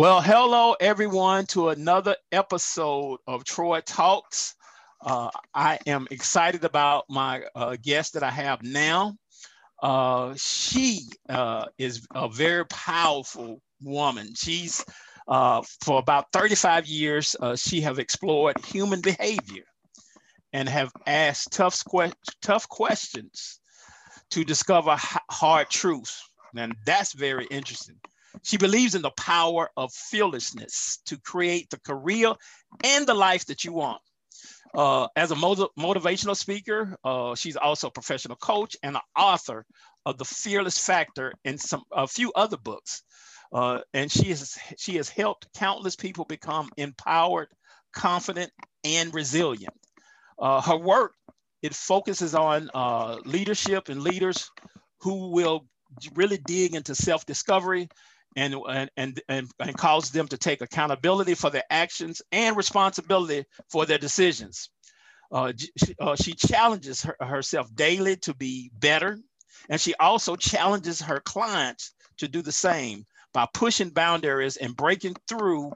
Well, hello everyone to another episode of Troy Talks. Uh, I am excited about my uh, guest that I have now. Uh, she uh, is a very powerful woman. She's uh, for about 35 years, uh, she have explored human behavior and have asked tough, tough questions to discover hard truths. And that's very interesting. She believes in the power of fearlessness to create the career and the life that you want. Uh, as a motiv- motivational speaker, uh, she's also a professional coach and an author of The Fearless Factor and some a few other books. Uh, and she has she has helped countless people become empowered, confident, and resilient. Uh, her work it focuses on uh, leadership and leaders who will really dig into self-discovery and, and, and, and, cause them to take accountability for their actions and responsibility for their decisions. Uh, uh, she challenges her, herself daily to be better, and she also challenges her clients to do the same by pushing boundaries and breaking through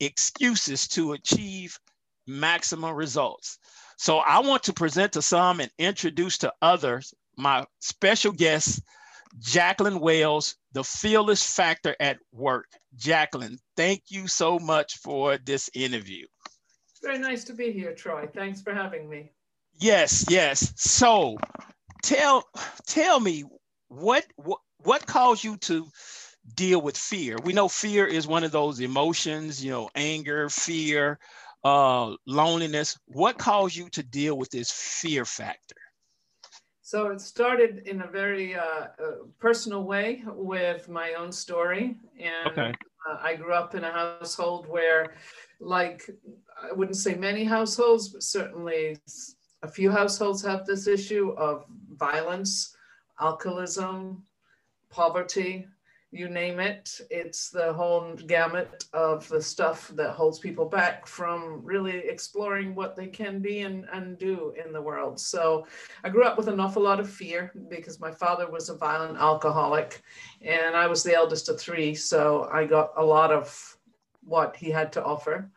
excuses to achieve maximum results. So I want to present to some and introduce to others my special guest, Jacqueline Wells, the fearless factor at work. Jacqueline, thank you so much for this interview. Very nice to be here, Troy. Thanks for having me. Yes, yes. So tell tell me what what, what caused you to deal with fear? We know fear is one of those emotions, you know, anger, fear, uh, loneliness. What caused you to deal with this fear factor? So it started in a very uh, uh, personal way with my own story. And okay. uh, I grew up in a household where, like, I wouldn't say many households, but certainly a few households have this issue of violence, alcoholism, poverty, you name it. It's the whole gamut of the stuff that holds people back from really exploring what they can be and, and do in the world. So I grew up with an awful lot of fear because my father was a violent alcoholic and I was the eldest of three. So I got a lot of what he had to offer.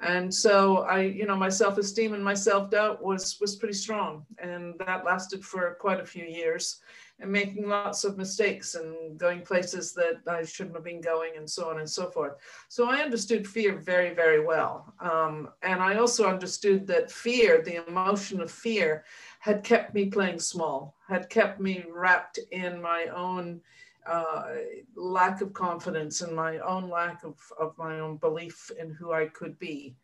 And so I, you know, my self-esteem and my self-doubt was was pretty strong. And that lasted for quite a few years and making lots of mistakes and going places that I shouldn't have been going and so on and so forth. So I understood fear very, very well. Um, and I also understood that fear, the emotion of fear, had kept me playing small, had kept me wrapped in my own uh, lack of confidence and my own lack of, of my own belief in who I could be.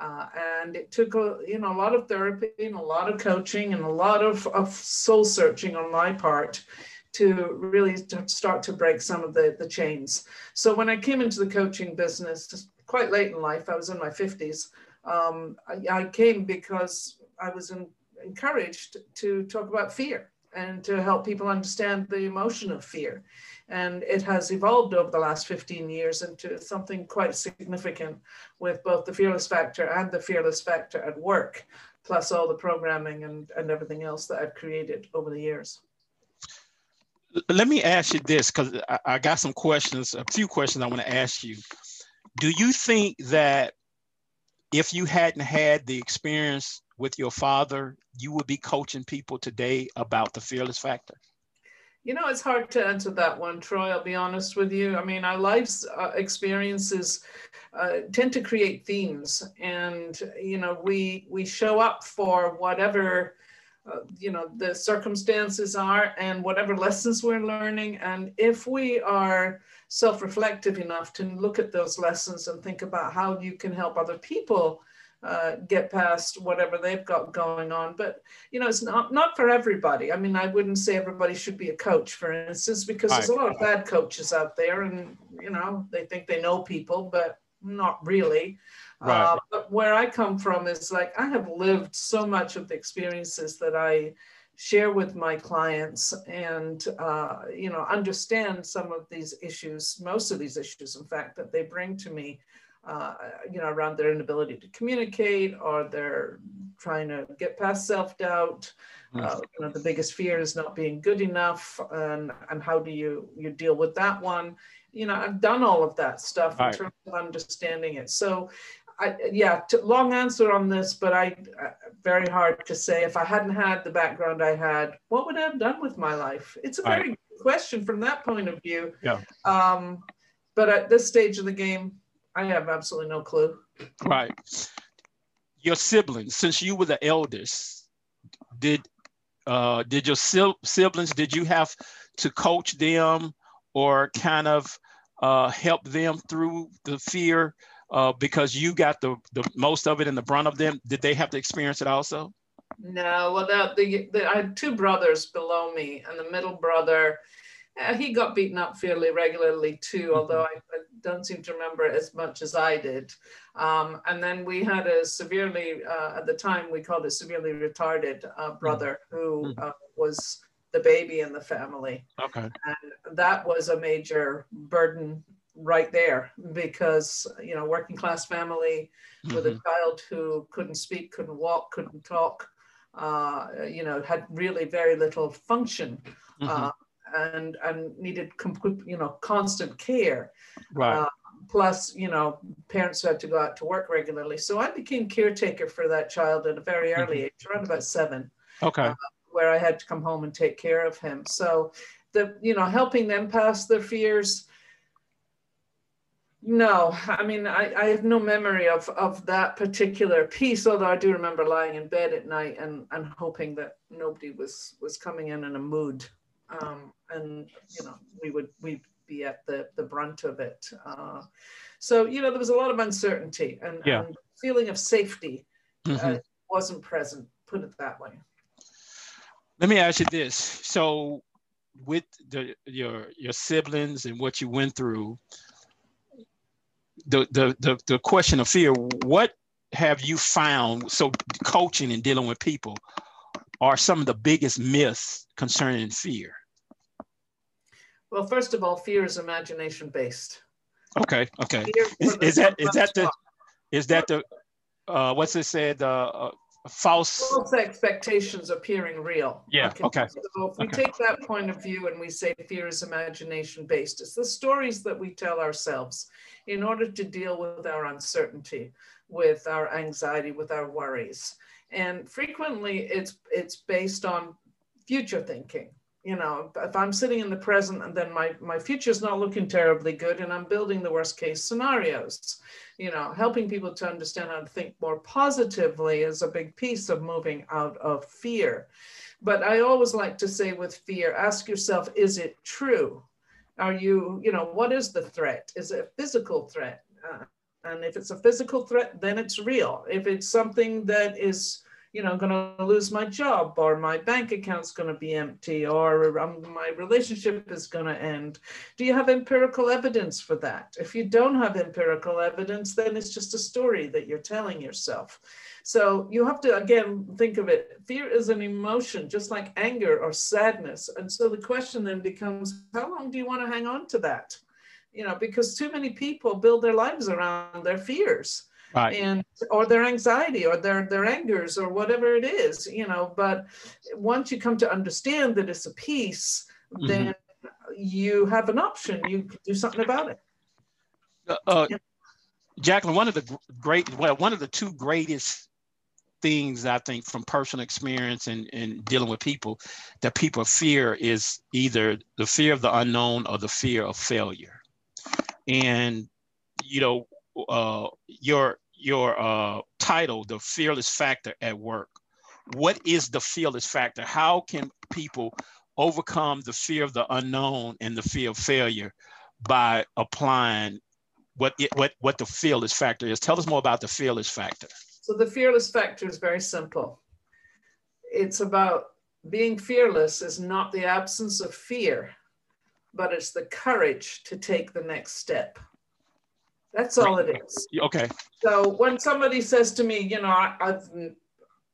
Uh, and it took a you know a lot of therapy and a lot of coaching and a lot of, of soul searching on my part to really start to break some of the, the chains. So when I came into the coaching business, quite late in life, I was in my 50s. Um, I, I, came because I was in, encouraged to talk about fear and to help people understand the emotion of fear. And it has evolved over the last 15 years into something quite significant with both the Fearless Factor and the Fearless Factor at work, plus all the programming and, and everything else that I've created over the years. Let me ask you this, because I, I got some questions, a few questions I want to ask you. Do you think that if you hadn't had the experience with your father, you would be coaching people today about the fearless factor? You know, it's hard to answer that one, Troy. I'll be honest with you. I mean, our life's uh, experiences uh, tend to create themes, and you know, we we show up for whatever uh, you know the circumstances are and whatever lessons we're learning. And if we are self-reflective enough to look at those lessons and think about how you can help other people uh, get past whatever they've got going on. But you know, it's not not for everybody. I mean, I wouldn't say everybody should be a coach, for instance, because there's a lot of bad coaches out there, and you know, they think they know people, but not really. Right. Uh, but where I come from is like I have lived so much of the experiences that I share with my clients and uh, you know understand some of these issues most of these issues in fact that they bring to me uh, you know, around their inability to communicate or they're trying to get past self-doubt. Mm. Uh, you know, the biggest fear is not being good enough and, and how do you, you deal with that one? you know, I've done all of that stuff in terms of understanding it. So, I, yeah, long answer on this, but I uh, very hard to say. If I hadn't had the background I had, what would I have done with my life? It's a very right. good question from that point of view. Yeah. Um, but at this stage of the game, I have absolutely no clue. Right. Your siblings, since you were the eldest, did uh, did your siblings did you have to coach them or kind of uh, help them through the fear uh, because you got the, the most of it and the brunt of them? Did they have to experience it also? No, well, the, the, the, I had two brothers below me, and the middle brother, uh, he got beaten up fairly regularly too, mm-hmm. although I, I, don't seem to remember it as much as I did. Um, and then we had a severely, uh, at the time, we called it severely retarded uh, mm-hmm. brother mm-hmm. who uh, was the baby in the family. Okay. And that was a major burden right there because, you know, working class family mm-hmm. with a mm-hmm. child who couldn't speak, couldn't walk, couldn't talk, uh, you know, had really very little function. Mm-hmm. And and needed complete, you know, constant care. Right. Uh, plus, you know, parents who had to go out to work regularly. So I became caretaker for that child at a very early mm-hmm. age, around about seven. Okay. Uh, where I had to come home and take care of him. So the you know helping them pass their fears. No, I mean I, I have no memory of of that particular piece, although I do remember lying in bed at night and and hoping that nobody was was coming in in a mood, um, and you know we would we'd be at the the brunt of it. Uh, so you know there was a lot of uncertainty and, yeah. and feeling of safety mm-hmm. uh, wasn't present. Put it that way. Let me ask you this. So with the, your your siblings and what you went through, the, the the the question of fear, what have you found so coaching and dealing with people are some of the biggest myths concerning fear? Well, first of all, fear is imagination based. Okay, okay. Is, is that is that the is that the uh, what's it said? Uh, uh, false false expectations appearing real. Yeah. Okay. okay. So if we okay. take that point of view and we say fear is imagination based, it's the stories that we tell ourselves in order to deal with our uncertainty, with our anxiety, with our worries. And frequently it's it's based on future thinking you know if i'm sitting in the present and then my my future is not looking terribly good and i'm building the worst case scenarios. You know helping people to understand how to think more positively is a big piece of moving out of fear. But i always like to say with fear ask yourself is it true? Are you you know what is the threat? Is it a physical threat? Uh, and if it's a physical threat then it's real. If it's something that is you know, going to lose my job or my bank account's going to be empty or um, my relationship is going to end. Do you have empirical evidence for that? If you don't have empirical evidence, then it's just a story that you're telling yourself. So you have to, again, think of it. Fear is an emotion, just like anger or sadness. And so the question then becomes, how long do you want to hang on to that? You know, because too many people build their lives around their fears right. and or their anxiety or their their angers or whatever it is you know but once you come to understand that it's a piece mm-hmm. then you have an option you can do something about it uh, uh, jacqueline one of the great well one of the two greatest things I think from personal experience and, and dealing with people that people fear is either the fear of the unknown or the fear of failure. And you know, uh, your your uh, title, the fearless factor at work. What is the fearless factor? How can people overcome the fear of the unknown and the fear of failure by applying what it, what what the fearless factor is? Tell us more about the fearless factor. So the fearless factor is very simple. It's about being fearless is not the absence of fear, but it's the courage to take the next step. That's all it is. Okay. So when somebody says to me, you know, I, have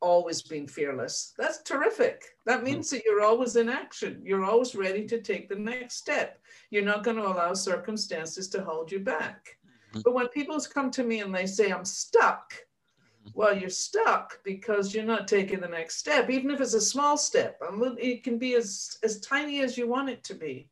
always been fearless, that's terrific. That means mm. that you're always in action. You're always ready to take the next step. You're not going to allow circumstances to hold you back. Mm-hmm. But when people come to me and they say, I'm stuck, well, you're stuck because you're not taking the next step, even if it's a small step. It can be as, as tiny as you want it to be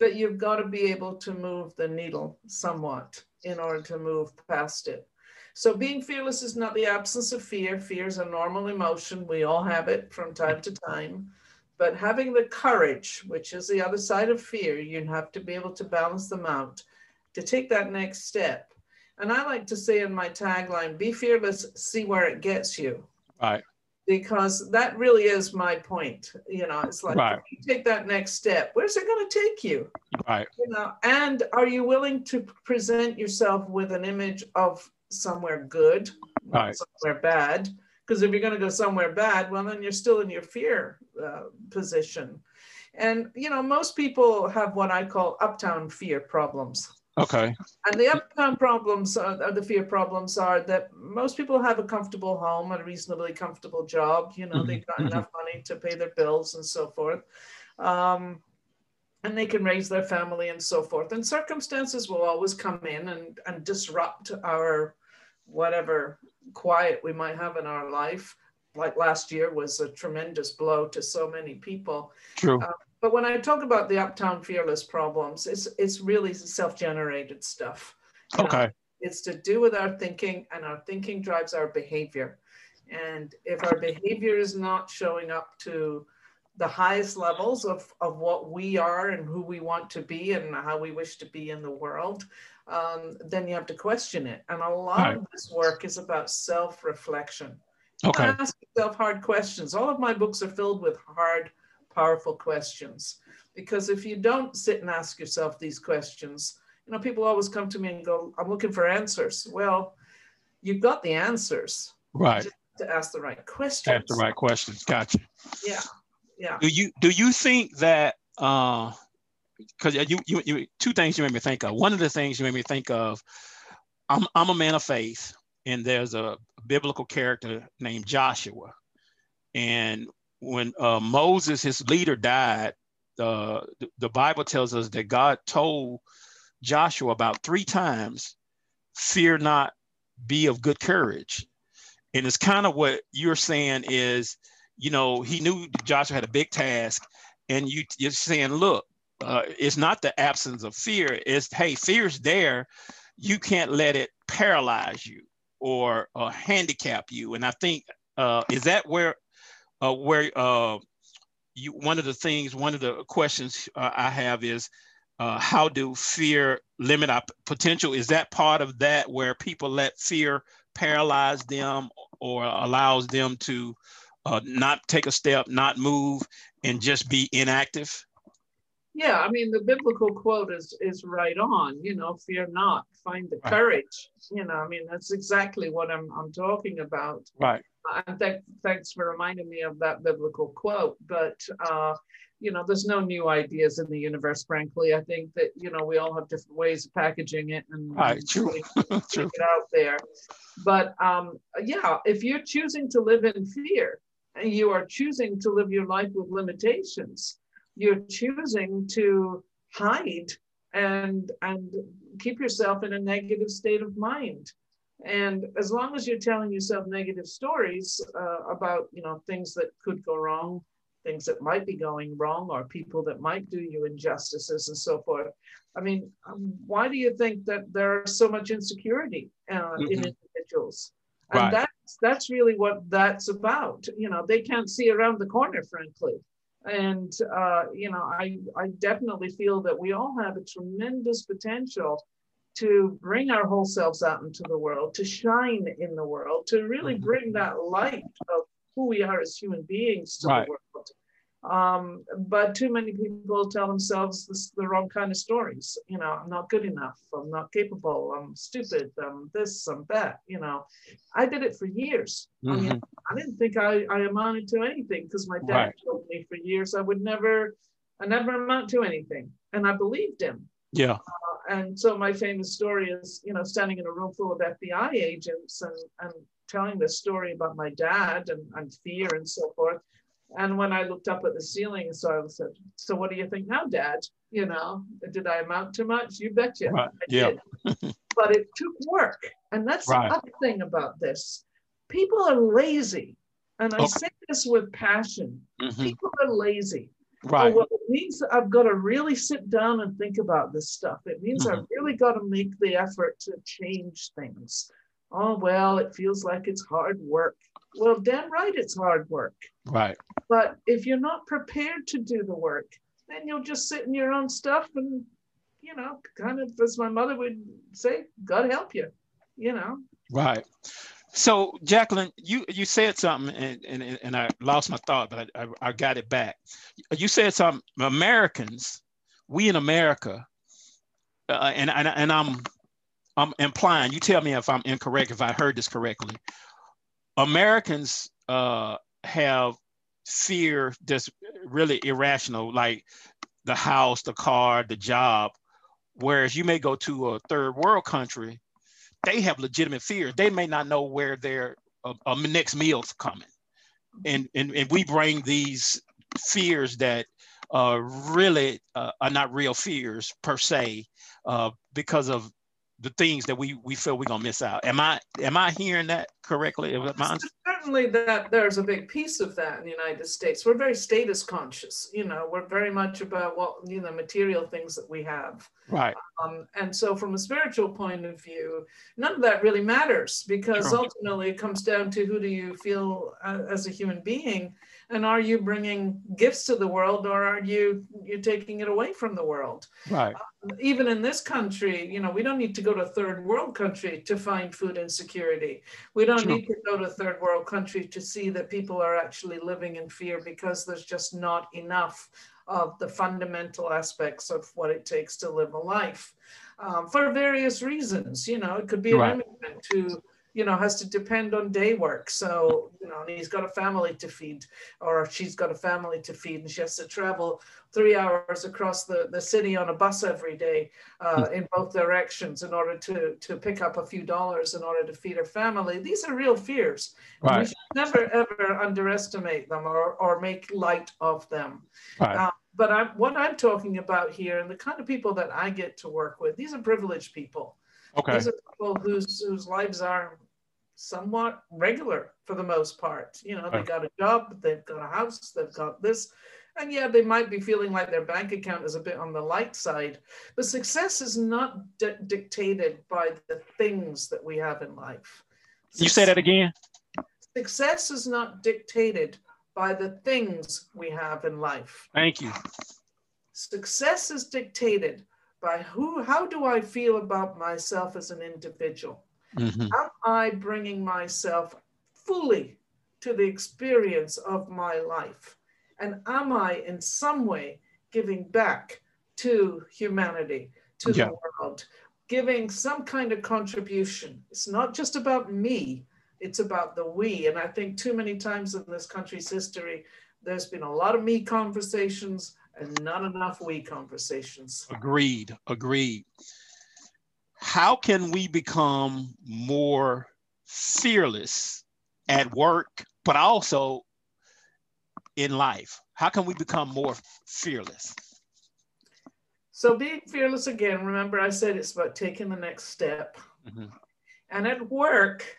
but you've got to be able to move the needle somewhat in order to move past it. So being fearless is not the absence of fear. Fear is a normal emotion. We all have it from time to time. But having the courage, which is the other side of fear, you have to be able to balance them out to take that next step. And I like to say in my tagline, be fearless, see where it gets you. Right. Because that really is my point. You know, it's like right. you take that next step, where's it going to take you? Right. You know, and are you willing to present yourself with an image of somewhere good, right. somewhere bad? Because if you're going to go somewhere bad, well, then you're still in your fear uh, position. And, you know, most people have what I call uptown fear problems. Okay. And the uptown problems, are, the fear problems, are that most people have a comfortable home, a reasonably comfortable job. You know, mm-hmm. they've got mm-hmm. enough money to pay their bills and so forth. Um, and they can raise their family and so forth. And circumstances will always come in and, and disrupt our whatever quiet we might have in our life. Like last year was a tremendous blow to so many people. True. Uh, but when I talk about the uptown fearless problems, it's it's really self-generated stuff. Okay. It's to do with our thinking, and our thinking drives our behavior. And if our behavior is not showing up to the highest levels of, of what we are and who we want to be and how we wish to be in the world, um, then you have to question it. And a lot right. of this work is about self reflection. Okay. Ask yourself hard questions. All of my books are filled with hard powerful questions. Because if you don't sit and ask yourself these questions, you know, people always come to me and go, I'm looking for answers. Well, you've got the answers. Right. to ask the right questions. Ask the right questions. Gotcha. Yeah. Yeah. Do you do you think that uh because you, you you two things you made me think of. One of the things you made me think of, I'm I'm a man of faith, and there's a biblical character named Joshua. And when uh, Moses, his leader, died, uh, the, the Bible tells us that God told Joshua about three times, fear not, be of good courage. And it's kind of what you're saying is, you know, he knew Joshua had a big task, and you, you're saying, look, uh, it's not the absence of fear. It's hey, fear's there. You can't let it paralyze you or uh, handicap you. And I think uh, is that where uh, where uh, you one of the things, one of the questions uh, I have is uh, how do fear limit our potential? Is that part of that where people let fear paralyze them or allows them to uh, not take a step, not move, and just be inactive? Yeah, I mean the biblical quote is is right on. You know, fear not, find the right. courage. You know, I mean that's exactly what I'm I'm talking about. Right and th- thanks for reminding me of that biblical quote. But uh, you know, there's no new ideas in the universe. Frankly, I think that you know we all have different ways of packaging it and, right, and true. true. it out there. But um, yeah, if you're choosing to live in fear, and you are choosing to live your life with limitations, you're choosing to hide and and keep yourself in a negative state of mind and as long as you're telling yourself negative stories uh, about, you know, things that could go wrong, things that might be going wrong, or people that might do you injustices and so forth. I mean, um, why do you think that there's so much insecurity uh, mm-hmm. in individuals? And right. that's that's really what that's about. You know, they can't see around the corner, frankly. And uh, you know, I I definitely feel that we all have a tremendous potential to bring our whole selves out into the world, to shine in the world, to really mm-hmm. bring that light of who we are as human beings to right. the world. Um, but too many people tell themselves this, the wrong kind of stories. You know, I'm not good enough. I'm not capable. I'm stupid. I'm this. I'm that. You know, I did it for years. Mm-hmm. I mean, I didn't think I, I amounted to anything because my dad right. told me for years I would never, I never amount to anything, and I believed him. Yeah. Uh, and so my famous story is, you know, standing in a room full of FBI agents and, and telling this story about my dad and, and fear and so forth. And when I looked up at the ceiling, so I said, "So what do you think now, Dad? You know, did I amount to much? You betcha, right. I yeah. but it took work, and that's right. the other thing about this. People are lazy, and I okay. say this with passion. Mm-hmm. People are lazy Right. Oh, well, it means I've got to really sit down and think about this stuff. It means mm-hmm. I've really got to make the effort to change things. Oh, well, it feels like it's hard work. Well, damn right, it's hard work. Right. But if you're not prepared to do the work, then you'll just sit in your own stuff and, you know, kind of as my mother would say, God help you, you know. Right. So Jacqueline, you you said something and, and, and I lost my thought, but I, I, I got it back. You said something. Americans, we in America, uh, and, and and I'm I'm implying. You tell me if I'm incorrect, if I heard this correctly. Americans uh, have fear that's really irrational, like the house, the car, the job. Whereas you may go to a third world country they have legitimate fears. They may not know where their uh, uh, next meal's coming. And, and, and we bring these fears that uh, really uh, are not real fears per se uh, because of the things that we we feel we're gonna miss out. Am I am I hearing that correctly? Certainly, that there's a big piece of that in the United States. We're very status conscious. You know, we're very much about what you know material things that we have. Right. Um, and so, from a spiritual point of view, none of that really matters because ultimately it comes down to who do you feel uh, as a human being and are you bringing gifts to the world or are you you taking it away from the world right uh, even in this country you know we don't need to go to a third world country to find food insecurity we don't True. need to go to a third world country to see that people are actually living in fear because there's just not enough of the fundamental aspects of what it takes to live a life um, for various reasons you know it could be an right. immigrant who you know, has to depend on day work. So, you know, he's got a family to feed, or she's got a family to feed, and she has to travel three hours across the, the city on a bus every day uh, hmm. in both directions in order to, to pick up a few dollars in order to feed her family. These are real fears. Right. We should never, ever underestimate them or, or make light of them. Right. Uh, but I'm, what I'm talking about here, and the kind of people that I get to work with, these are privileged people. Okay. These are people whose whose lives are somewhat regular for the most part. You know, they got a job, they've got a house, they've got this. And yeah, they might be feeling like their bank account is a bit on the light side, but success is not di- dictated by the things that we have in life. You say that again? Success is not dictated by the things we have in life. Thank you. Success is dictated by who how do i feel about myself as an individual? Mm-hmm. am i bringing myself fully to the experience of my life? And am i in some way giving back to humanity to yeah. the world? Giving some kind of contribution. It's not just about me it's about the we. And i think too many times in this country's history there's been a lot of me conversations and not enough we conversations. Agreed. Agreed. How can we become more fearless at work, but also in life? How can we become more fearless? So, being fearless again, remember I said it's about taking the next step. Mm-hmm. And at work,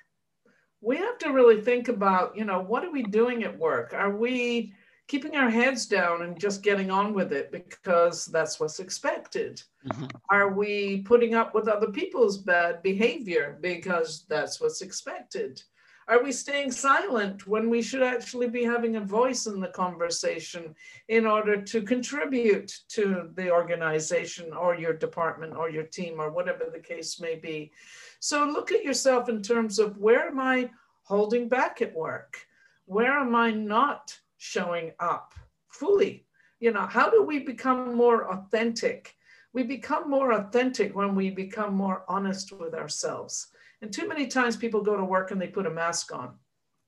we have to really think about, you know, what are we doing at work? Are we keeping our heads down and just getting on with it because that's what's expected? Mm-hmm. Are we putting up with other people's bad behavior because that's what's expected? Are we staying silent when we should actually be having a voice in the conversation in order to contribute to the organization or your department or your team or whatever the case may be? So look at yourself in terms of where am I holding back at work? Where am I not showing up fully. You know, how do we become more authentic? We become more authentic when we become more honest with ourselves. And too many times people go to work and they put a mask on.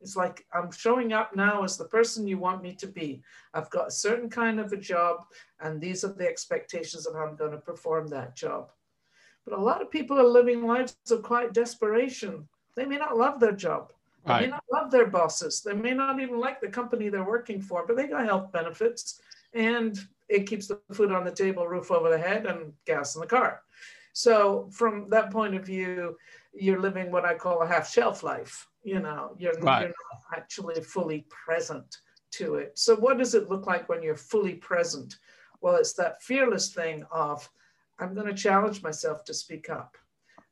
It's like, I'm showing up now as the person you want me to be. I've got a certain kind of a job, and these are the expectations of how I'm going to perform that job. But a lot of people are living lives of quiet desperation. They may not love their job. They may not love their bosses. They may not even like the company they're working for, but they got health benefits and it keeps the food on the table, roof over the head, and gas in the car. So, from that point of view, you're living what I call a half shelf life. You know, you're, right. you're not actually fully present to it. So, what does it look like when you're fully present? Well, it's that fearless thing of, I'm going to challenge myself to speak up.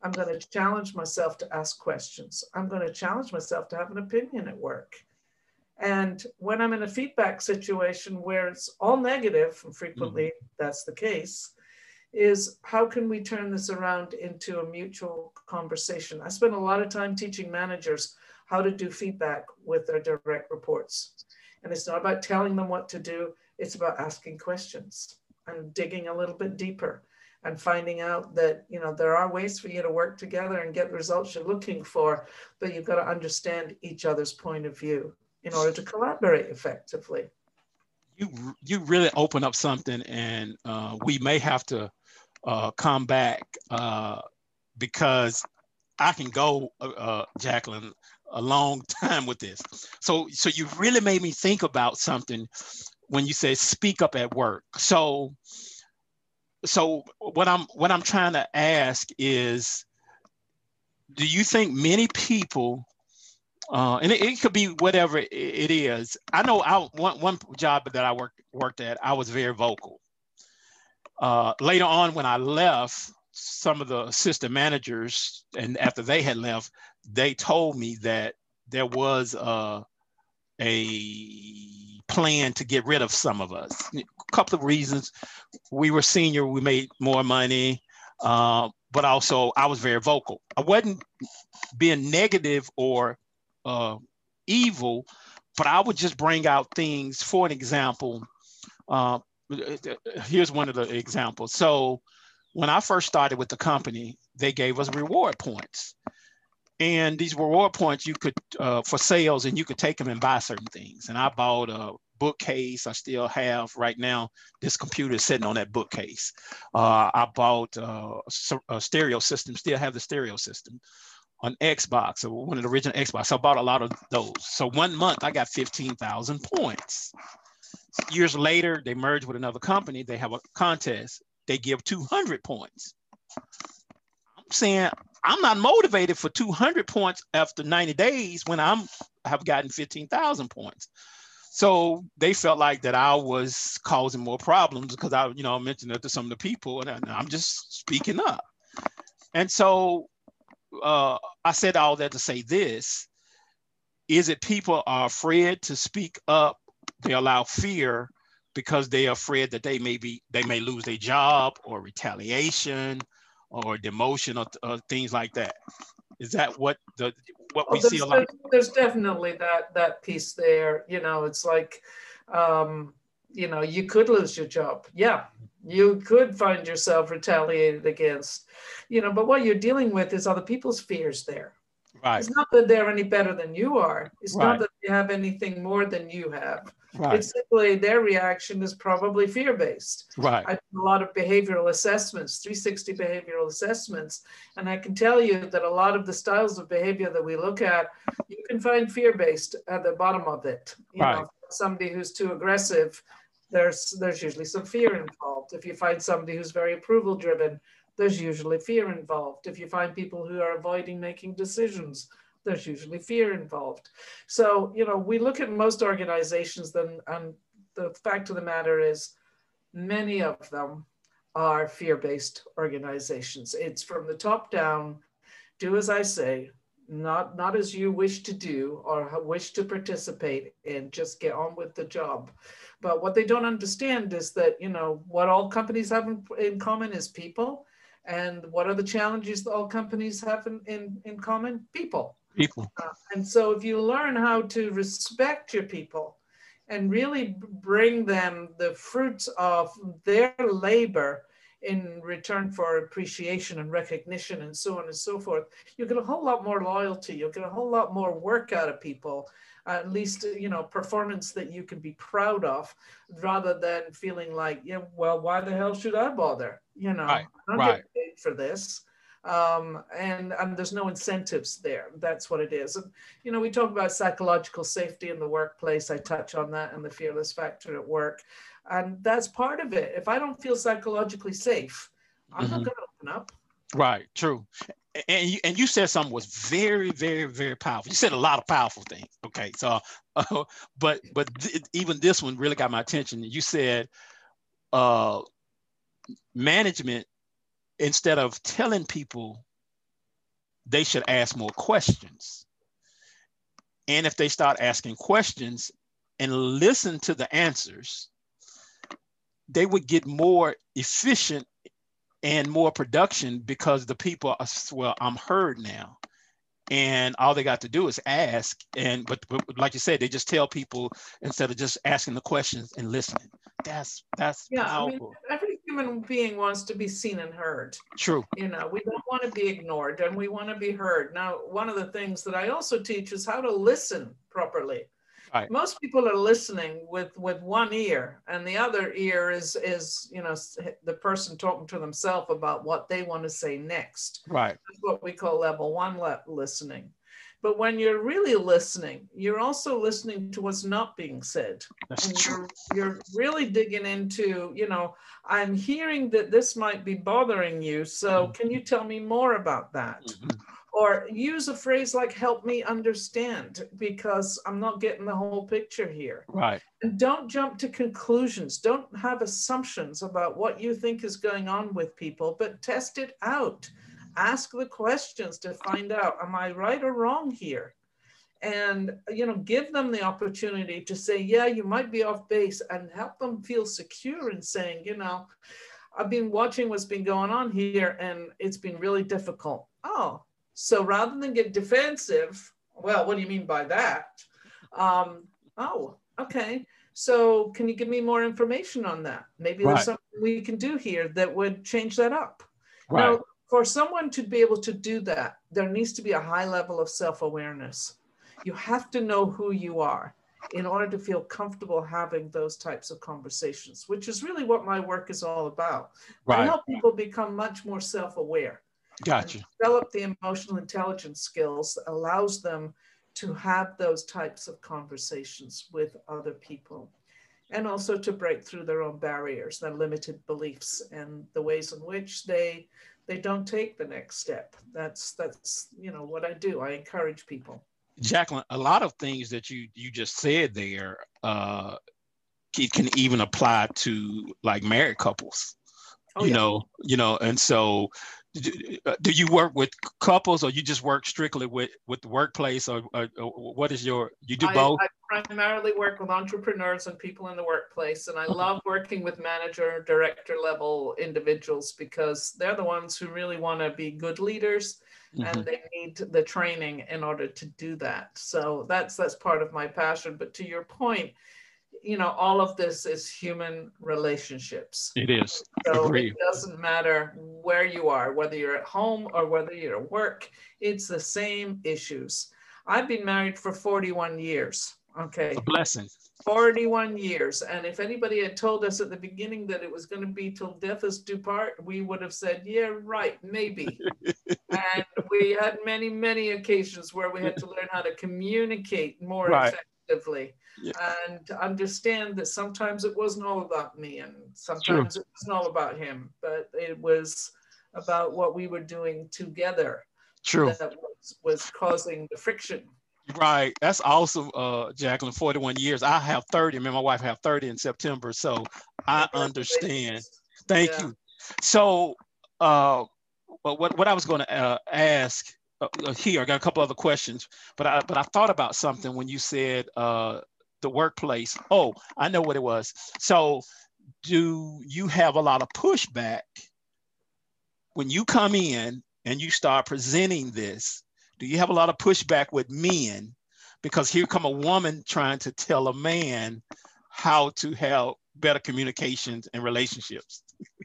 I'm going to challenge myself to ask questions. I'm going to challenge myself to have an opinion at work. And when I'm in a feedback situation where it's all negative, and frequently mm-hmm. that's the case, is how can we turn this around into a mutual conversation? I spend a lot of time teaching managers how to do feedback with their direct reports. And it's not about telling them what to do, it's about asking questions and digging a little bit deeper and finding out that you know there are ways for you to work together and get the results you're looking for but you've got to understand each other's point of view in order to collaborate effectively you you really open up something and uh, we may have to uh, come back uh, because i can go uh, uh, jacqueline a long time with this. So so you really made me think about something when you said speak up at work. So so what I'm what I'm trying to ask is do you think many people uh, and it, it, could be whatever it is. I know I, one, one job that I worked worked at, I was very vocal. Uh, later on, when I left, some of the assistant managers, and after they had left, they told me that there was uh, a plan to get rid of some of us. A couple of reasons. We were senior, we made more money, uh, but also I was very vocal. I wasn't being negative or uh, evil, but I would just bring out things. For an example, uh, here's one of the examples. So when I first started with the company, they gave us reward points. And these reward points you could uh, for sales, and you could take them and buy certain things. And I bought a bookcase. I still have right now. This computer is sitting on that bookcase. Uh, I bought uh, a stereo system. Still have the stereo system on Xbox, one of the original Xbox. I bought a lot of those. So one month I got 15,000 points. Years later, they merge with another company. They have a contest. They give 200 points. I'm saying I'm not motivated for 200 points after 90 days when I'm have gotten 15,000 points. So they felt like that I was causing more problems because I, you know, mentioned it to some of the people, and I'm just speaking up. And so uh, I said all that to say this: is it people are afraid to speak up? They allow fear because they are afraid that they may be they may lose their job or retaliation or demotion or, or things like that. Is that what the what we see a lot? There's definitely that that piece there. You know, it's like, um, you know, you could lose your job. Yeah, you could find yourself retaliated against. You know, but what you're dealing with is other people's fears there. Right. It's not that they're any better than you are. It's right. not that they have anything more than you have. Right. It's simply their reaction is probably fear based. Right. I do a lot of behavioral assessments, 360 behavioral assessments, and I can tell you that a lot of the styles of behavior that we look at, you can find fear based at the bottom of it. You right. know, somebody who's too aggressive, there's there's usually some fear involved. If you find somebody who's very approval driven, there's usually fear involved. If you find people who are avoiding making decisions, there's usually fear involved. So, you know, we look at most organizations then, and the fact of the matter is many of them are fear-based organizations. It's from the top down, do as I say, not, not as you wish to do or wish to participate in, just get on with the job. But what they don't understand is that, you know, what all companies have in, in common is people. And what are the challenges that all companies have in, in, in common? People people. Uh, and so if you learn how to respect your people and really bring them the fruits of their labor in return for appreciation and recognition and so on and so forth, you get a whole lot more loyalty. You'll get a whole lot more work out of people, at least, you know, performance that you can be proud of rather than feeling like, yeah, well, why the hell should I bother? You know, right, I don't right. get paid for this um, and and there's no incentives there. That's what it is. And you know, we talk about psychological safety in the workplace. I touch on that and the fearless factor at work, and that's part of it. If I don't feel psychologically safe, I'm mm-hmm. not going to open up. Right. True. and you, and you said something was very, very, very powerful. You said a lot of powerful things. Okay, so, uh, but but th- even this one really got my attention. You said, uh, management instead of telling people they should ask more questions, and if they start asking questions and listen to the answers, they would get more efficient and more production because the people are well i'm heard now. And all they got to do is ask. And but, but, like you said they just tell people instead of just asking the questions and listening. That's that's yeah powerful. I mean, human being wants to be seen and heard true you know we don't want to be ignored and we want to be heard now one of the things that i also teach is how to listen properly Right. Most people are listening with with one ear, and the other ear is is you know the person talking to themselves about what they want to say next. Right. That's what we call level one listening. But when you're really listening, you're also listening to what's not being said. That's and true. You're, really digging into, you know, I'm hearing that this might be bothering you. So mm-hmm. can you tell me more about that? Mm-hmm or use a phrase like help me understand because i'm not getting the whole picture here right and don't jump to conclusions don't have assumptions about what you think is going on with people but test it out ask the questions to find out am i right or wrong here and you know give them the opportunity to say yeah you might be off base and help them feel secure in saying you know i've been watching what's been going on here and it's been really difficult oh so rather than get defensive, well, what do you mean by that? Um, oh, okay. So can you give me more information on that? Maybe right. there's something we can do here that would change that up. Right. Now, for someone to be able to do that, there needs to be a high level of self-awareness. You have to know who you are in order to feel comfortable having those types of conversations, which is really what my work is all about. Right. I help people become much more self-aware. Gotcha. Develop the emotional intelligence skills that allows them to have those types of conversations with other people and also to break through their own barriers, their limited beliefs and the ways in which they they don't take the next step. That's that's you know what I do. I encourage people. Jacqueline, a lot of things that you you just said there uh, it can even apply to like married couples. Oh, you yeah. know, you know, and so uh, do you work with couples or you just work strictly with with the workplace or, or, or what is your you do both? I, I, primarily work with entrepreneurs and people in the workplace and i love working with manager director level individuals because they're the ones who really want to be good leaders mm-hmm. and they need the training in order to do that. So that's that's part of my passion. But to your point you know, all of this is human relationships. It is. So Agreed. it doesn't matter where you are, whether you're at home or whether you're at work, it's the same issues. I've been married for 41 years. Okay. A blessing. 41 years. And if anybody had told us at the beginning that it was going to be till death us do part, we would have said, yeah, right, maybe. and we had many, many occasions where we had to learn how to communicate more right. effectively yeah. and understand that sometimes it wasn't all about me and sometimes it wasn't all about him, but it was about what we were doing together. True. That was, was causing the friction. Right. That's awesome, uh, Jacqueline. 41 years. I have 30. I mean, my wife have 30 in September. So I understand. Thank yeah. you. So uh, what, what I was going to uh, ask uh, uh, here, I got a couple other questions, but I, but I thought about something when you said uh, the workplace. Oh, I know what it was. So, do you have a lot of pushback when you come in and you start presenting this? Do you have a lot of pushback with men? Because here come a woman trying to tell a man how to have better communications and relationships.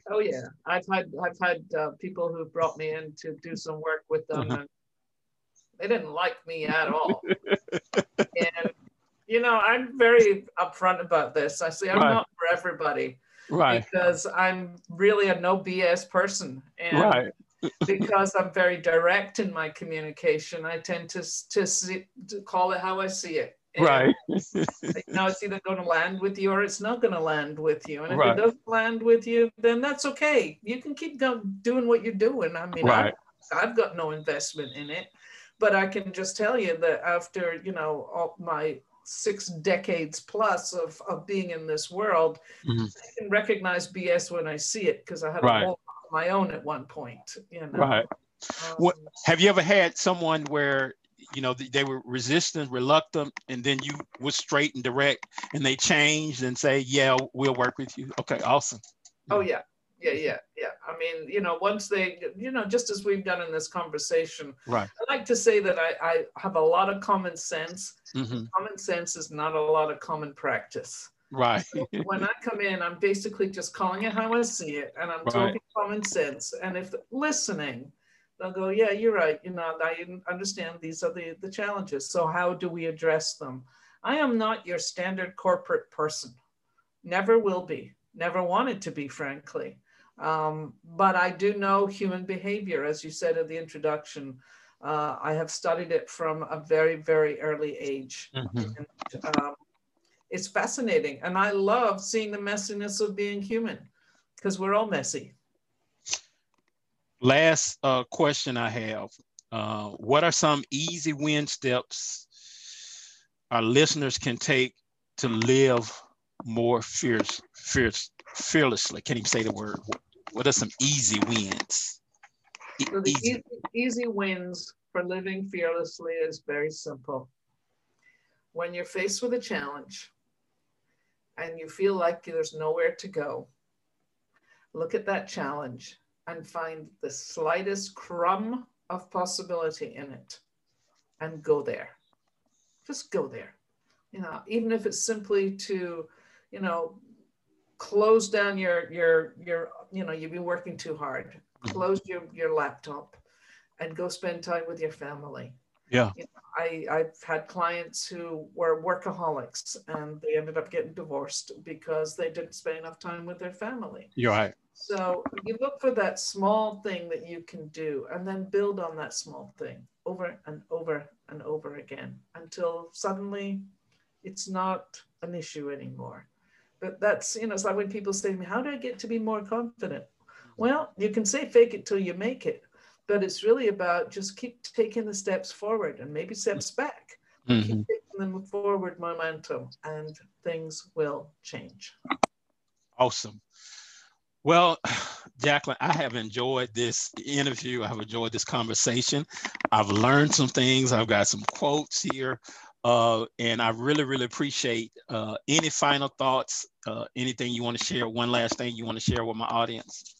Oh yeah, I've had I've had uh, people who brought me in to do some work with them, uh-huh. and they didn't like me at all. and you know, I'm very upfront about this. I say I'm right. not for everybody. Right. Because I'm really a no BS person. And right. because I'm very direct in my communication, I tend to, to, see, to call it how I see it. And right. you know, it's either going to land with you or it's not going to land with you. And if right. it doesn't land with you, then that's okay. You can keep doing what you're doing. I mean, right. I've got no investment in it. But I can just tell you that after, you know, all my six decades plus of, of being in this world, mm-hmm. I can recognize BS when I see it because I had right. a whole my own at one point. You know? Right. Um, what have you ever had someone where you know they were resistant, reluctant, and then you were straight and direct, and they changed and say, "Yeah, we'll work with you." Okay, awesome. Oh yeah, yeah, yeah, yeah. I mean, you know, once they, you know, just as we've done in this conversation, right? I like to say that I, I have a lot of common sense. Mm-hmm. Common sense is not a lot of common practice. Right. So when I come in, I'm basically just calling it how I see it, and I'm right. talking common sense. And if listening, they'll go, yeah, you're right. You know, I understand these are the, the challenges. So how do we address them? I am not your standard corporate person. Never will be. Never wanted to be, frankly. Um, but I do know human behavior, as you said in the introduction. Uh, I have studied it from a very, very early age. Mm-hmm. And, um, it's fascinating. And I love seeing the messiness of being human because we're all messy. Last uh, question I have uh, What are some easy win steps our listeners can take to live more fierce, fierce, fearlessly? Can't even say the word? What are some easy wins? So the easy. easy wins for living fearlessly is very simple. When you're faced with a challenge and you feel like there's nowhere to go, look at that challenge and find the slightest crumb of possibility in it and go there. Just go there. You know, even if it's simply to, you know, close down your your your you know you've been working too hard. Mm-hmm. close your your laptop and go spend time with your family. Yeah. You know, i i've had clients who were workaholics and they ended up getting divorced because they didn't spend enough time with their family. You're right. So you look for that small thing that you can do and then build on that small thing over and over and over again until suddenly it's not an issue anymore but that's, you know, it's like when people say to me, how do I get to be more confident? Well, you can say fake it till you make it, but it's really about just keep taking the steps forward and maybe steps back. Mm-hmm. Keep taking them forward momentum and things will change. Awesome. Well, Jacqueline, I have enjoyed this interview. I've enjoyed this conversation. I've learned some things. I've got some quotes here. Uh, and I really, really appreciate uh, any final thoughts, uh, anything you want to share, one last thing you want to share with my audience.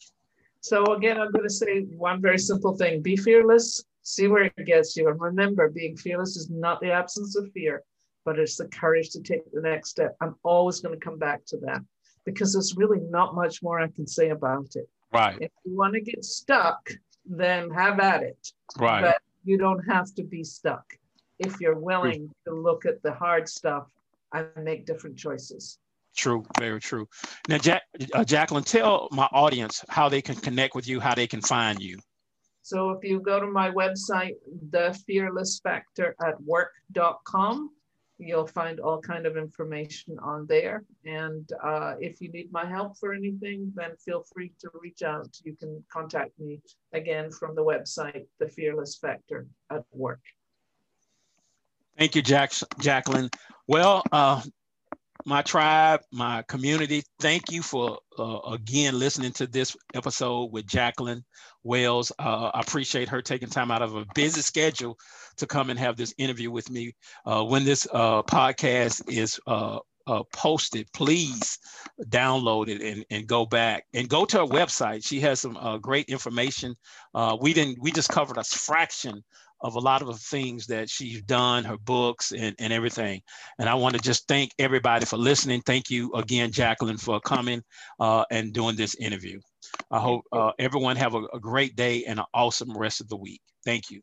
So again, I'm going to say one very simple thing, be fearless, see where it gets you. And remember, being fearless is not the absence of fear, but it's the courage to take the next step. I'm always going to come back to that because there's really not much more I can say about it. Right. If you want to get stuck, then have at it. Right. But you don't have to be stuck if you're willing to look at the hard stuff and make different choices. True, very true. Now, Jack, uh, Jacqueline, tell my audience how they can connect with you, how they can find you. So if you go to my website, thefearlessfactor at work.com, you'll find all kind of information on there. And uh, if you need my help for anything, then feel free to reach out. You can contact me again from the website, The Fearless Factor at Work. Thank you, Jack, Jacqueline. Well, uh, my tribe, my community, thank you for uh, again listening to this episode with Jacqueline Wells. Uh, I appreciate her taking time out of a busy schedule to come and have this interview with me. Uh, when this uh, podcast is uh, uh, posted, please download it and, and go back and go to her website. She has some great information. we didn't, we just covered a fraction of a lot of the things that she's done, her books and, and everything. And I want to just thank everybody for listening. Thank you again, Jacqueline, for coming uh, and doing this interview. I hope uh, everyone have a, a great day and an awesome rest of the week. Thank you.